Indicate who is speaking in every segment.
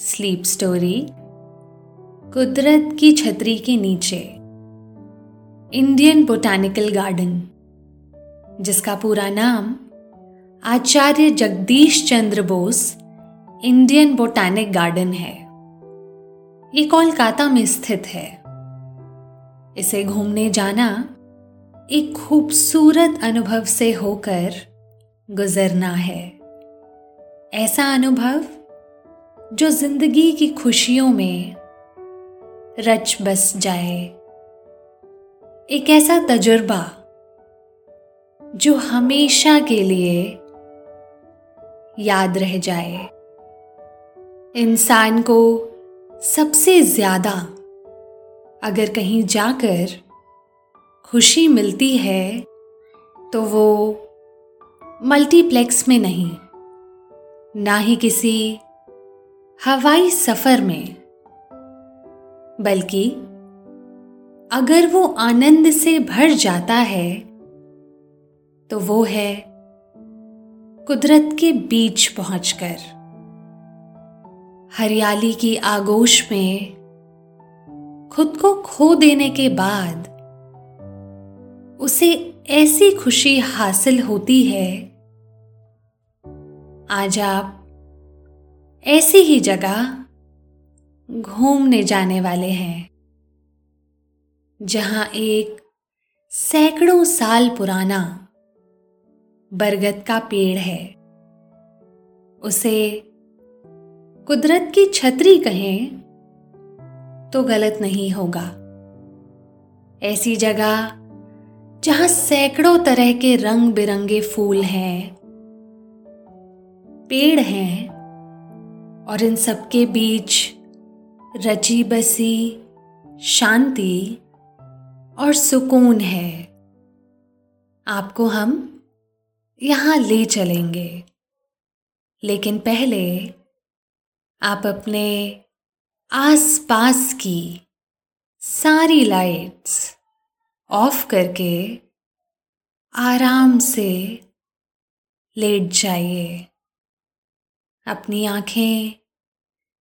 Speaker 1: Sleep story कुदरत की छतरी के नीचे इंडियन बोटानिकल गार्डन जिसका पूरा नाम Acharya Jagdish Chandra Bose Indian botanic garden है। ये कोलकाता में स्थित है। इसे घूमने जाना एक खूबसूरत अनुभव से होकर गुजरना है। ऐसा अनुभव जो ज़िंदगी की खुशियों में रच बस जाए। एक ऐसा तजुर्बा जो हमेशा के लिए याद रह जाए। इंसान को सबसे ज़्यादा अगर कहीं जाकर खुशी मिलती है तो वो मल्टीप्लेक्स में नहीं, ना ही किसी हवाई सफ़र में। बल्कि, अगर वो आनंद से भर जाता है तो वो है कुदरत के बीच पहुंचकर। हरियाली की आगोश में खुद को खो देने के बाद, उसे ऐसी खुशी हासिल होती है, आज आप ऐसी ही जगह घूमने जाने वाले हैं, जहाँ एक सैकड़ों साल पुराना बरगद का पेड़ है। उसे कुदरत की छतरी कहें तो गलत नहीं होगा। ऐसी जगह जहाँ सैकड़ों तरह के रंग बिरंगे फूल हैं, पेड़ हैं और इन सबके बीच रची बसी शांति और सुकून है। आपको हम यहाँ ले चलेंगे। लेकिन पहले आप अपने आसपास की सारी लाइट्स ऑफ़ करके आराम से लेट जाइए। अपनी आँखें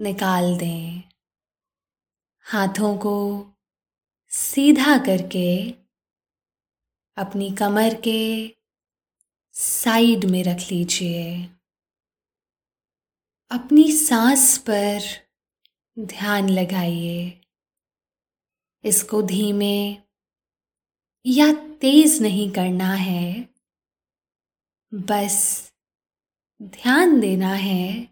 Speaker 1: निकाल दें। हाथों को सीधा करके अपनी कमर के साइड में रख लीजिए। अपनी सांस पर ध्यान लगाइए। इसको धीमे या तेज नहीं करना है, बस ध्यान देना है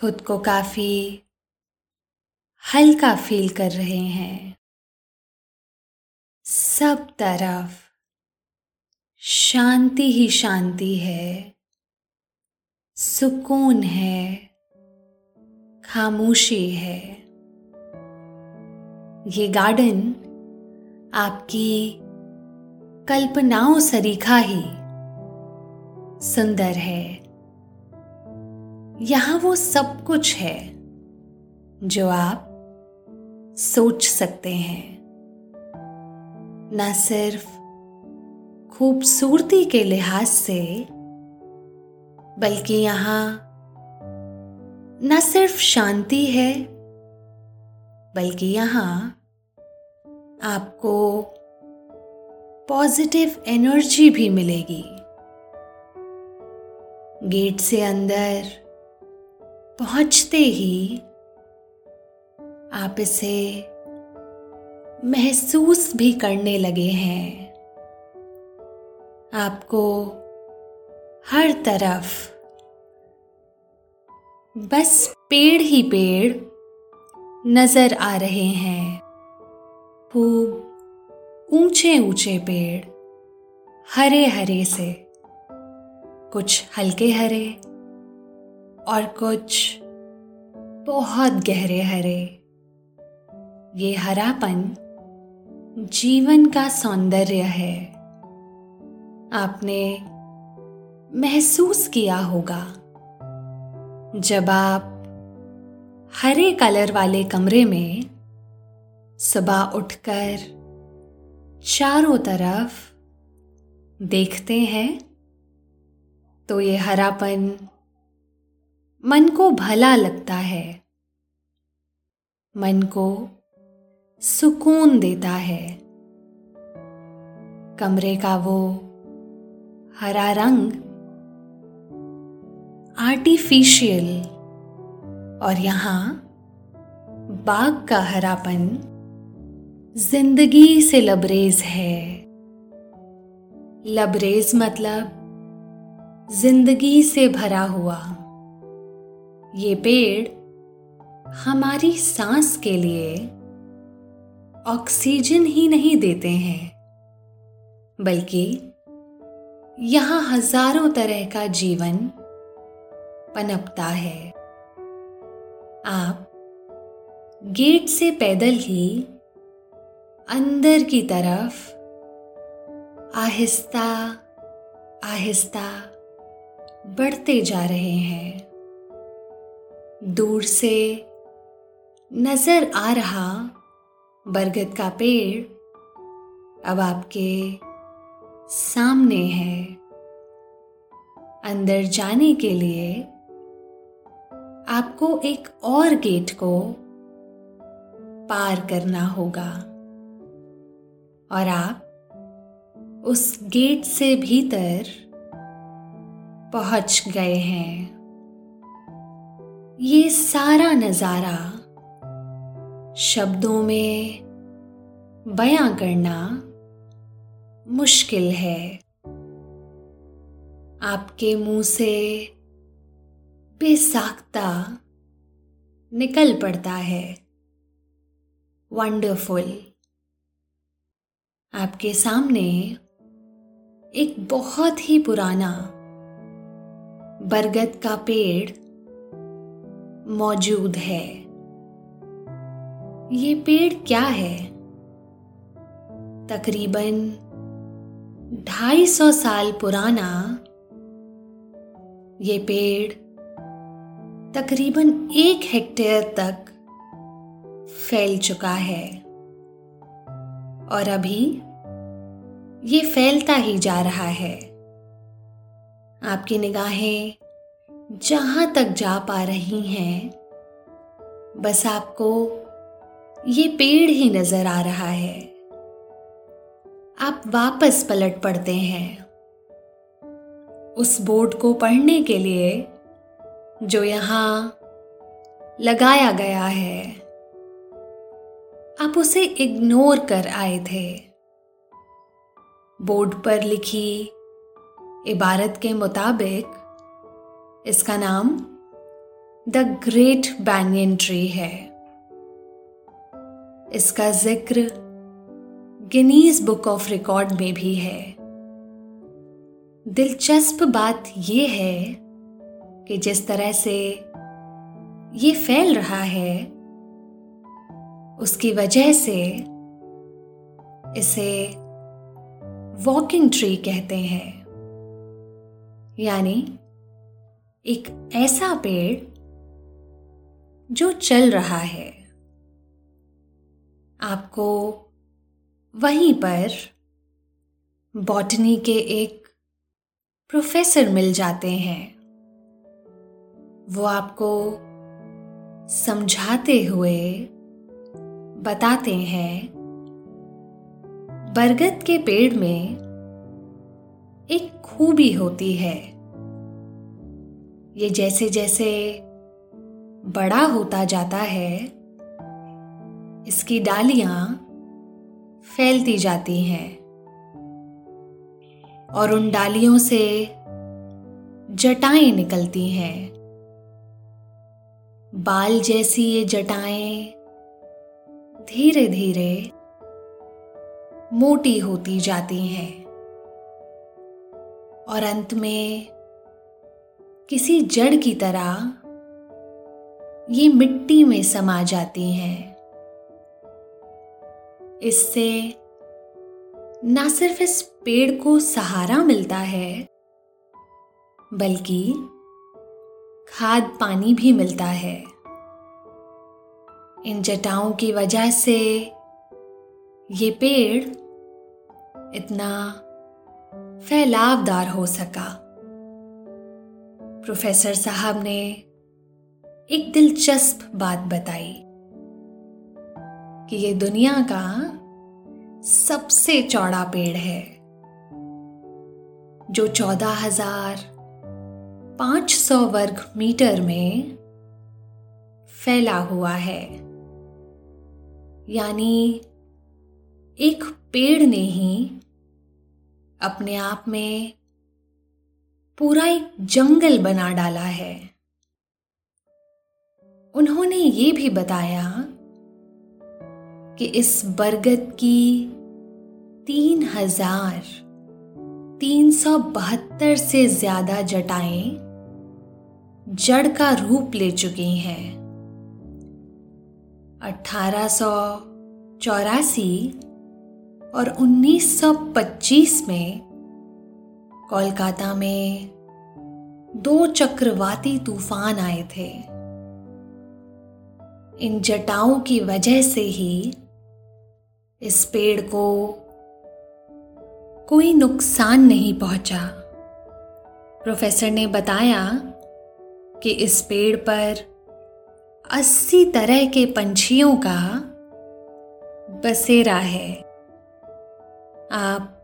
Speaker 1: खुद को काफ़ी हल्का फील कर रहे हैं। सब तरफ़ शांति ही शांति है। सुकून है। खामोशी है। ये गार्डन आपकी कल्पनाओं सरीखा ही सुंदर है। यहाँ वो सब कुछ है जो आप सोच सकते हैं। न सिर्फ़ खूबसूरती के लिहाज से, बल्कि यहाँ न सिर्फ़ शांति है, बल्कि यहाँ आपको पॉजिटिव एनर्जी भी मिलेगी। गेट से अंदर पहुँचते ही आप इसे महसूस भी करने लगे हैं। आपको हर तरफ़ बस पेड़ ही पेड़ नज़र आ रहे हैं। खूब ऊँचे ऊँचे पेड़ हरे हरे से, कुछ हल्के हरे और कुछ बहुत गहरे हरे। ये हरापन जीवन का सौंदर्य है। आपने महसूस किया होगा, जब आप हरे कलर वाले कमरे में सुबह उठकर चारों तरफ़ देखते हैं तो ये हरापन मन को भला लगता है। मन को सुकून देता है। कमरे का वो हरा रंग आर्टिफिशियल और यहाँ बाग का हरापन ज़िंदगी से लबरेज है। लबरेज मतलब ज़िंदगी से भरा हुआ। ये पेड़ हमारी सांस के लिए ऑक्सीजन ही नहीं देते हैं, बल्कि यहाँ हज़ारों तरह का जीवन पनपता है। आप गेट से पैदल ही अंदर की तरफ़ आहिस्ता आहिस्ता बढ़ते जा रहे हैं। दूर से नज़र आ रहा बरगद का पेड़ अब आपके सामने है। अंदर जाने के लिए आपको एक और गेट को पार करना होगा और आप उस गेट से भीतर पहुँच गए हैं। ये सारा नज़ारा शब्दों में बयां करना मुश्किल है। आपके मुँह से बेसाख्ता निकल पड़ता है। वंडरफुल आपके सामने एक बहुत ही पुराना बरगद का पेड़ मौजूद है। ये पेड़ क्या है? तकरीबन ढाई सौ साल पुराना। ये पेड़ तकरीबन एक हेक्टेयर तक फैल चुका है। और अभी ये फैलता ही जा रहा है। आपकी निगाहें जहाँ तक जा पा रही हैं, बस आपको ये पेड़ ही नज़र आ रहा है। आप वापस पलट पड़ते हैं। उस बोर्ड को पढ़ने के लिए जो यहाँ लगाया गया है, आप उसे इग्नोर कर आए थे। बोर्ड पर लिखी इबारत के मुताबिक इसका नाम द ग्रेट बैनियन ट्री है। इसका ज़िक्र गिनीज बुक ऑफ़ रिकॉर्ड में भी है। दिलचस्प बात यह है कि जिस तरह से ये फैल रहा है, उसकी वजह से इसे वॉकिंग ट्री कहते हैं। यानी एक ऐसा पेड़ जो चल रहा है। आपको वहीं पर बॉटनी के एक प्रोफेसर मिल जाते हैं। वो आपको समझाते हुए बताते हैं, बरगद के पेड़ में एक खूबी होती है। ये जैसे जैसे बड़ा होता जाता है, इसकी डालियाँ फैलती जाती हैं। और उन डालियों से जटाएँ निकलती हैं। बाल जैसी ये जटाएँ धीरे धीरे मोटी होती जाती हैं। और अंत में किसी जड़ की तरह ये मिट्टी में समा जाती हैं। इससे ना सिर्फ़ इस पेड़ को सहारा मिलता है, बल्कि खाद पानी भी मिलता है। इन जटाओं की वजह से ये पेड़ इतना फैलावदार हो सका। प्रोफेसर साहब ने एक दिलचस्प बात बताई कि ये दुनिया का सबसे चौड़ा पेड़ है, जो चौदह हज़ार पाँच सौ वर्ग मीटर में फैला हुआ है। यानी एक पेड़ ने ही अपने आप में पूरा एक जंगल बना डाला है। उन्होंने ये भी बताया कि इस बरगद की तीन हज़ार तीन सौ बहत्तर से ज़्यादा जटाएँ जड़ का रूप ले चुकी हैं। अठारह सौ चौरासी और 1925 में कोलकाता में दो चक्रवाती तूफ़ान आए थे। इन जटाओं की वजह से ही इस पेड़ को कोई नुकसान नहीं पहुँचा। प्रोफेसर ने बताया कि इस पेड़ पर अस्सी तरह के पंछियों का बसेरा है। आप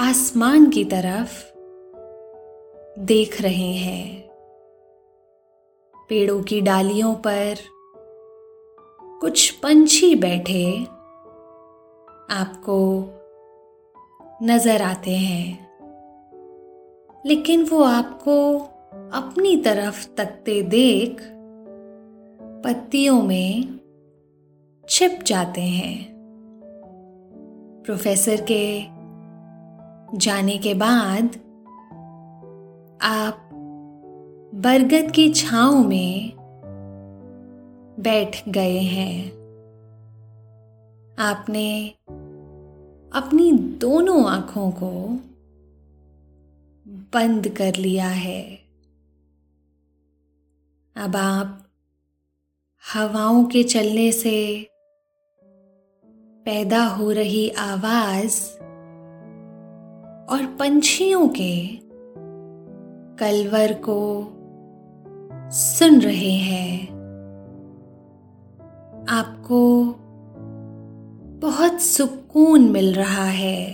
Speaker 1: आसमान की तरफ़ देख रहे हैं। पेड़ों की डालियों पर कुछ पंछी बैठे आपको नज़र आते हैं। लेकिन वो आपको अपनी तरफ़ तकते देख पत्तियों में छिप जाते हैं। प्रोफेसर के जाने के बाद आप बरगद की छांव में बैठ गए हैं। आपने अपनी दोनों आँखों को बंद कर लिया है। अब आप हवाओं के चलने से पैदा हो रही आवाज़ और पंछियों के कलवर को सुन रहे हैं। आपको बहुत सुकून मिल रहा है।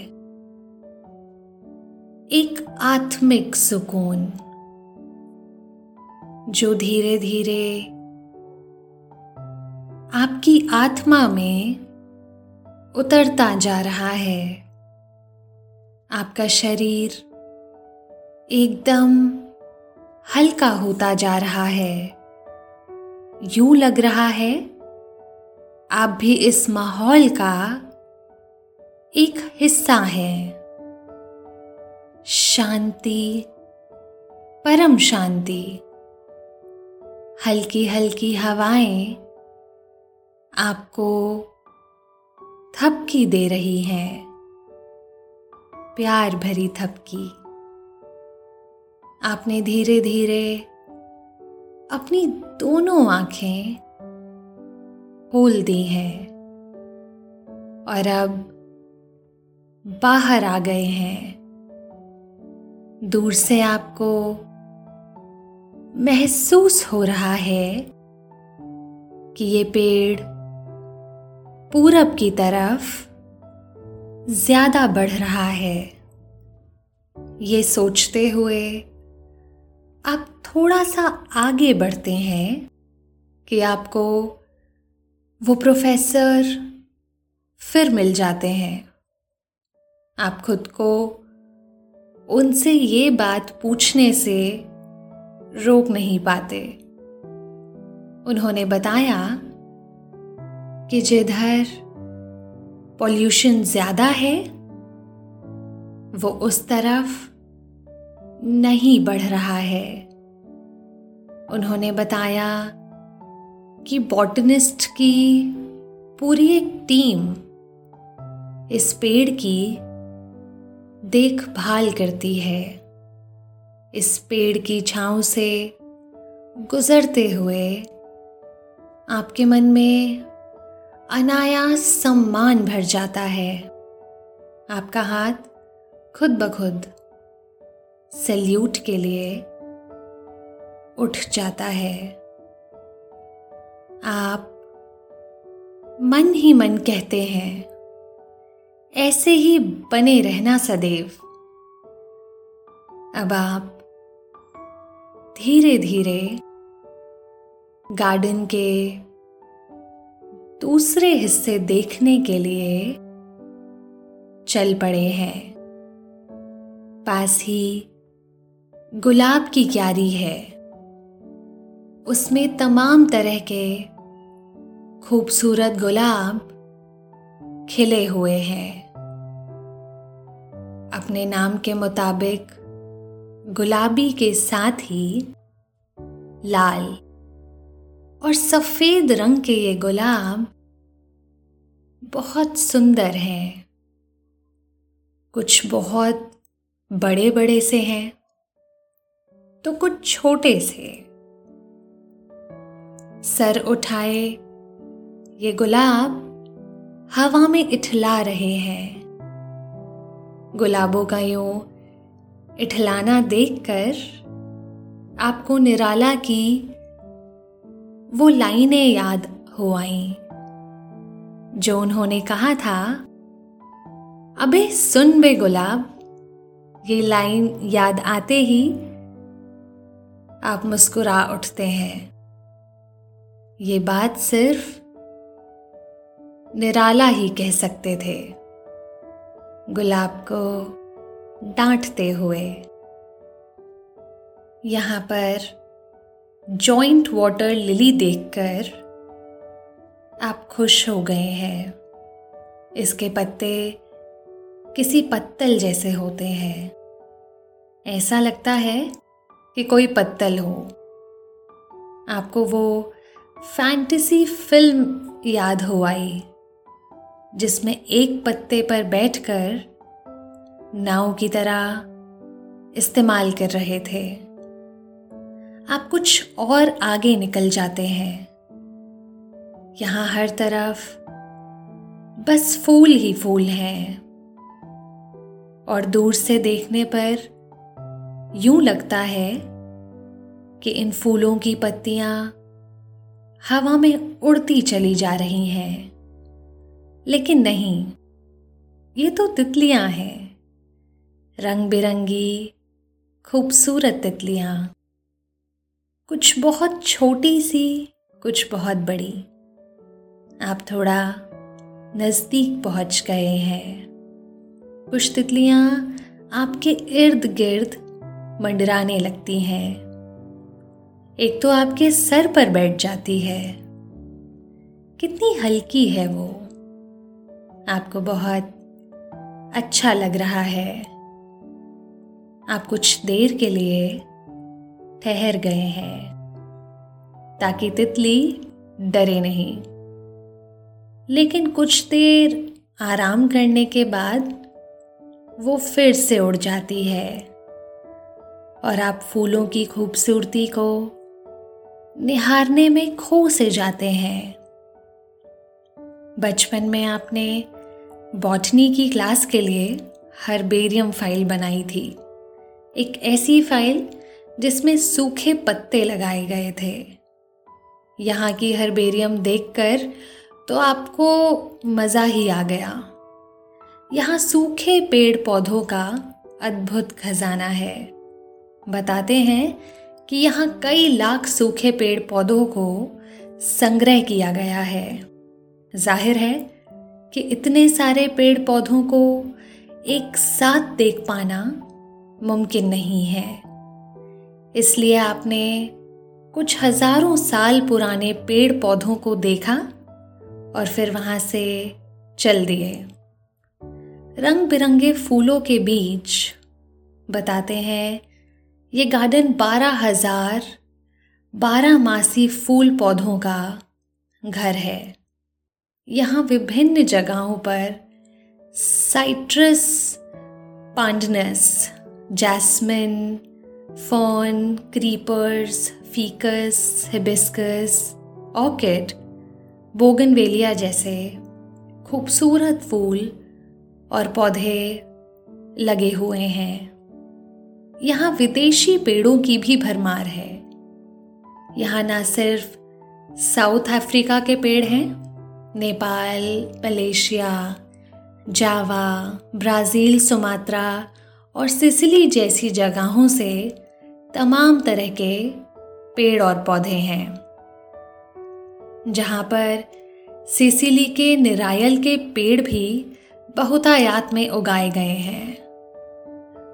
Speaker 1: एक आत्मिक सुकून, जो धीरे धीरे आपकी आत्मा में उतरता जा रहा है। आपका शरीर एकदम हल्का होता जा रहा है। यूँ लग रहा है आप भी इस माहौल का एक हिस्सा है। शांति, परम शांति। हल्की हल्की हवाएँ आपको थपकी दे रही हैं। प्यार भरी थपकी। आपने धीरे धीरे अपनी दोनों आँखें खोल दी हैं और अब बाहर आ गए हैं। दूर से आपको महसूस हो रहा है कि ये पेड़ पूरब की तरफ़ ज़्यादा बढ़ रहा है। ये सोचते हुए आप थोड़ा सा आगे बढ़ते हैं कि आपको वो प्रोफेसर फिर मिल जाते हैं। आप खुद को उनसे ये बात पूछने से रोक नहीं पाते। उन्होंने बताया कि जिधर पॉल्यूशन ज़्यादा है, वो उस तरफ़ नहीं बढ़ रहा है। उन्होंने बताया कि बॉटनिस्ट की पूरी एक टीम इस पेड़ की देखभाल करती है। इस पेड़ की छांव से गुजरते हुए आपके मन में अनायास सम्मान भर जाता है। आपका हाथ खुद ब खुद सल्यूट के लिए उठ जाता है। आप मन ही मन कहते हैं, ऐसे ही बने रहना सदैव। अब आप धीरे धीरे गार्डन के दूसरे हिस्से देखने के लिए चल पड़े हैं। पास ही गुलाब की क्यारी है। उसमें तमाम तरह के खूबसूरत गुलाब खिले हुए हैं। अपने नाम के मुताबिक गुलाबी के साथ ही लाल और सफ़ेद रंग के ये गुलाब बहुत सुंदर हैं। कुछ बहुत बड़े बड़े से हैं तो कुछ छोटे से। सर उठाए, ये गुलाब हवा में इठला रहे हैं। गुलाबों का यूँ इठलाना देखकर आपको निराला की वो लाइनें याद हो आई। जो उन्होंने कहा था, अबे सुन बे गुलाब, ये लाइन याद आते ही आप मुस्कुरा उठते हैं। ये बात सिर्फ़ निराला ही कह सकते थे। गुलाब को डांटते हुए यहाँ पर जॉइंट वाटर लिली देखकर आप खुश हो गए हैं। इसके पत्ते किसी पत्तल जैसे होते हैं। ऐसा लगता है कि कोई पत्तल हो। आपको वो फैंटेसी फ़िल्म याद हो आई, जिसमें एक पत्ते पर बैठकर नाव की तरह इस्तेमाल कर रहे थे। आप कुछ और आगे निकल जाते हैं। यहाँ हर तरफ़ बस फूल ही फूल हैं। और दूर से देखने पर यूँ लगता है कि इन फूलों की पत्तियाँ हवा में उड़ती चली जा रही हैं। लेकिन नहीं, ये तो तितलियाँ हैं। रंग बिरंगी खूबसूरत तितलियाँ। कुछ बहुत छोटी सी, कुछ बहुत बड़ी। आप थोड़ा नज़दीक पहुँच गए हैं। कुछ तितलियाँ आपके इर्द गिर्द मंडराने लगती हैं। एक तो आपके सर पर बैठ जाती है। कितनी हल्की है वो। आपको बहुत अच्छा लग रहा है। आप कुछ देर के लिए ठहर गए हैं, ताकि तितली डरे नहीं। लेकिन कुछ देर आराम करने के बाद वो फिर से उड़ जाती है। और आप फूलों की खूबसूरती को निहारने में खो से जाते हैं। बचपन में आपने बॉटनी की क्लास के लिए हर्बेरियम फ़ाइल बनाई थी। एक ऐसी फ़ाइल जिसमें सूखे पत्ते लगाए गए थे। यहाँ की हर्बेरियम देखकर तो आपको मज़ा ही आ गया। यहाँ सूखे पेड़ पौधों का अद्भुत खजाना है। बताते हैं कि यहाँ कई लाख सूखे पेड़ पौधों को संग्रह किया गया है। ज़ाहिर है कि इतने सारे पेड़ पौधों को एक साथ देख पाना मुमकिन नहीं है। इसलिए आपने कुछ हज़ारों साल पुराने पेड़ पौधों को देखा और फिर वहाँ से चल दिए। रंग बिरंगे फूलों के बीच बताते हैं, ये गार्डन बारह हज़ार बारह मासी फूल पौधों का घर है। यहाँ विभिन्न जगहों पर citrus, pandanus, jasmine, fern, creepers, ficus, hibiscus orchid bougainvillea जैसे खूबसूरत फूल और पौधे लगे हुए हैं। यहाँ विदेशी पेड़ों की भी भरमार है। यहाँ ना सिर्फ़ साउथ अफ्रीका के पेड़ हैं, Nepal, Malaysia, Java, Brazil, Sumatra और सिसिली जैसी जगहों से तमाम तरह के पेड़ और पौधे हैं। जहाँ पर सिसिली के निरायल के पेड़ भी बहुतायात में उगाए गए हैं।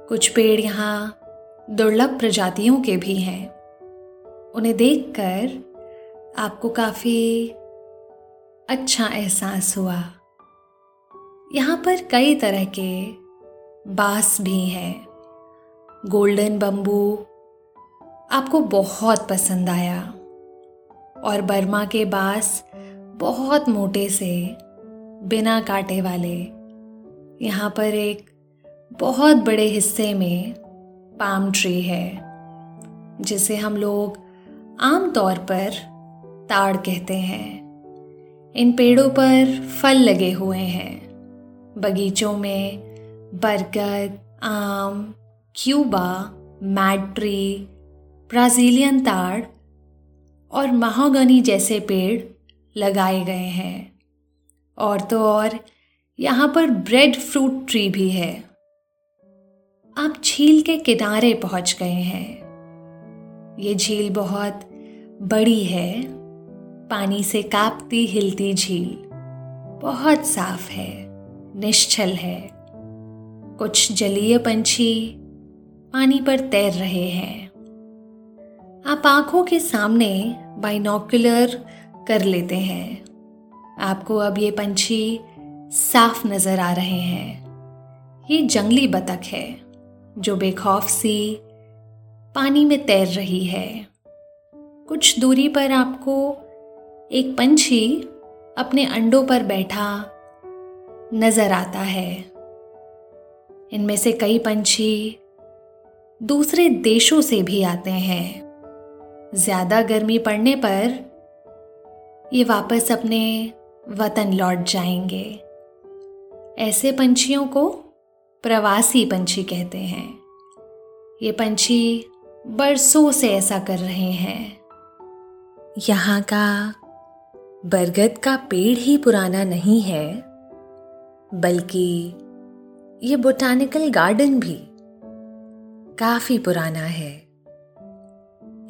Speaker 1: कुछ पेड़ यहाँ दुर्लभ प्रजातियों के भी हैं। उन्हें देखकर आपको काफ़ी अच्छा एहसास हुआ। यहाँ पर कई तरह के बाँस भी हैं। गोल्डन बम्बू आपको बहुत पसंद आया। और बर्मा के बाँस बहुत मोटे से बिना काटे वाले यहाँ पर एक बहुत बड़े हिस्से में पाम ट्री है, जिसे हम लोग आम तौर पर ताड़ कहते हैं। इन पेड़ों पर फल लगे हुए हैं। बगीचों में बरगद, आम, क्यूबा मैड ट्री, ब्राज़ीलियन ताड़ और महागनी जैसे पेड़ लगाए गए हैं। और तो और यहाँ पर ब्रेड फ्रूट ट्री भी है। आप झील के किनारे पहुँच गए हैं। ये झील बहुत बड़ी है। पानी से कांपती हिलती झील बहुत साफ़ है, निश्चल है। कुछ जलीय पंछी पानी पर तैर रहे हैं। आप आँखों के सामने बाइनोकुलर कर लेते हैं। आपको अब ये पंछी साफ़ नज़र आ रहे हैं। ये जंगली बतख है, जो बेखौफ सी पानी में तैर रही है। कुछ दूरी पर आपको एक पंछी अपने अंडों पर बैठा नज़र आता है। इनमें से कई पंछी दूसरे देशों से भी आते हैं। ज़्यादा गर्मी पड़ने पर ये वापस अपने वतन लौट जाएँगे। ऐसे पंछियों को प्रवासी पंछी कहते हैं। ये पंछी बरसों से ऐसा कर रहे हैं। यहाँ का बरगद का पेड़ ही पुराना नहीं है, बल्कि ये बोटानिकल गार्डन भी काफ़ी पुराना है।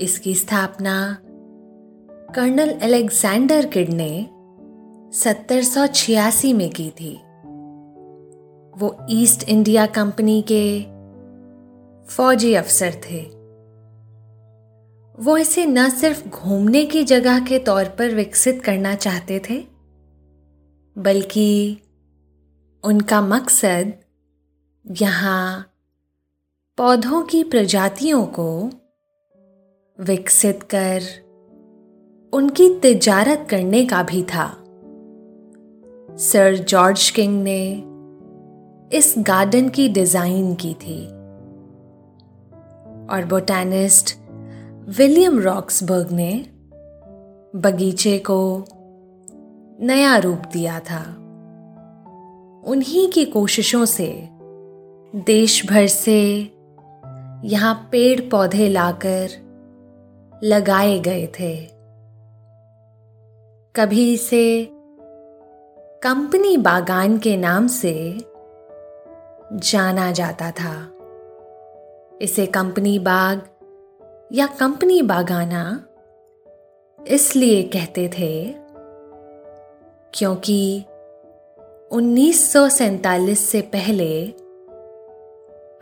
Speaker 1: इसकी स्थापना कर्नल अलेक्जेंडर किड ने 1786 में की थी। वो ईस्ट इंडिया कंपनी के फौजी अफसर थे। वो इसे न सिर्फ़ घूमने की जगह के तौर पर विकसित करना चाहते थे, बल्कि उनका मकसद यहाँ पौधों की प्रजातियों को विकसित कर, उनकी तिजारत करने का भी था। सर जॉर्ज किंग ने इस गार्डन की डिज़ाइन की थी और बोटानिस्ट विलियम रॉक्सबर्ग ने बगीचे को नया रूप दिया था। उन्हीं की कोशिशों से देश भर से यहाँ पेड़ पौधे लाकर लगाए गए थे। कभी इसे कंपनी बागान के नाम से जाना जाता था। इसे कंपनी बाग या कंपनी बागाना इसलिए कहते थे क्योंकि 1947 से पहले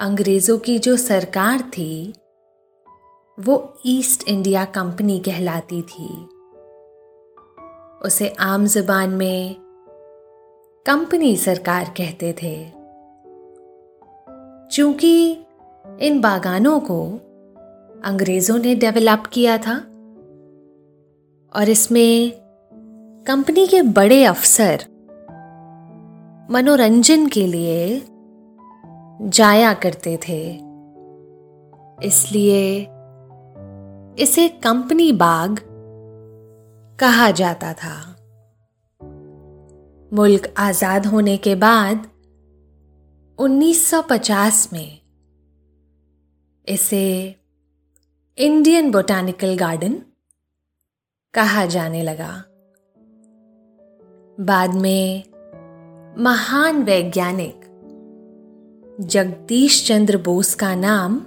Speaker 1: अंग्रेज़ों की जो सरकार थी वो ईस्ट इंडिया कंपनी कहलाती थी। उसे आम ज़ुबान में कंपनी सरकार कहते थे। चूँकि इन बागानों को अंग्रेज़ों ने डेवलप किया था और इसमें कंपनी के बड़े अफसर मनोरंजन के लिए जाया करते थे, इसलिए इसे कंपनी बाग कहा जाता था। मुल्क आज़ाद होने के बाद 1950 में इसे इंडियन बोटानिकल गार्डन कहा जाने लगा। बाद में महान वैज्ञानिक जगदीश चंद्र बोस का नाम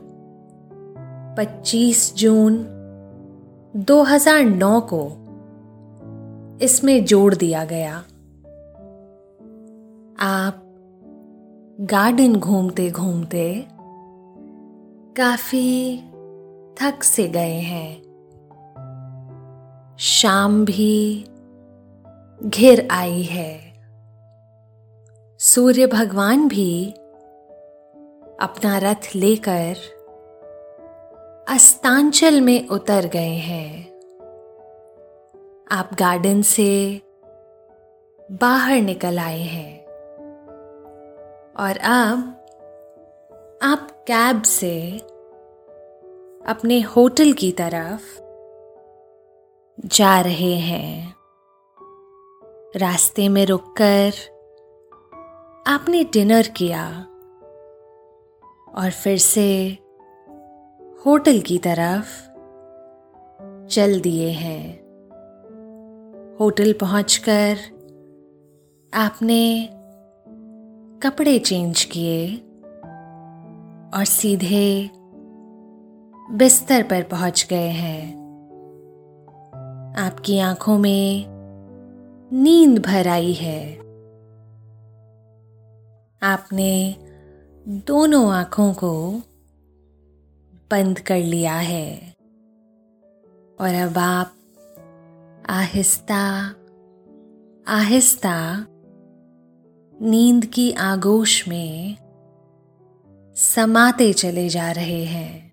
Speaker 1: 25 जून 2009 को इसमें जोड़ दिया गया। आप गार्डन घूमते घूमते काफ़ी थक से गए हैं। शाम भी घिर आई है। सूर्य भगवान भी अपना रथ लेकर अस्तांचल में उतर गए हैं। आप गार्डन से बाहर निकल आए हैं। और अब आप कैब से अपने होटल की तरफ़ जा रहे हैं। रास्ते में रुककर आपने डिनर किया और फिर से होटल की तरफ़ चल दिए हैं। होटल पहुंचकर आपने कपड़े चेंज किए और सीधे बिस्तर पर पहुँच गए हैं। आपकी आँखों में नींद भर आई है। आपने दोनों आँखों को बंद कर लिया है। और अब आप आहिस्ता आहिस्ता नींद की आगोश में समाते चले जा रहे हैं।